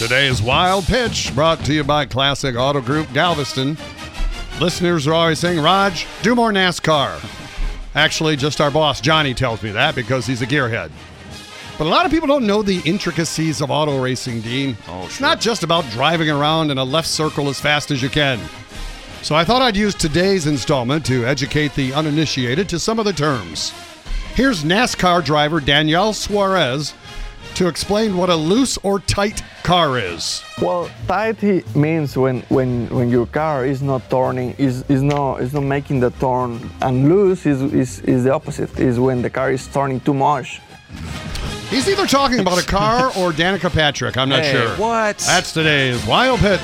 Today's Wild Pitch brought to you by Classic Auto Group Galveston. Listeners are always saying, Raj, do more NASCAR. Actually, just our boss, Johnny, tells me that because he's a gearhead. But a lot of people don't know the intricacies of auto racing, Dean. Oh, It's not just about driving around in a left circle as fast as you can. So I thought I'd use today's installment to educate the uninitiated to some of the terms. Here's NASCAR driver Daniel Suarez to explain what a loose or tight car is. Well, tight means when, when, when your car is not turning, is, is not is not making the turn, and loose is, is, is the opposite. Is when the car is turning too much. He's either talking about a car or Danica Patrick. I'm not Hey, sure. what? That's today's wild pitch.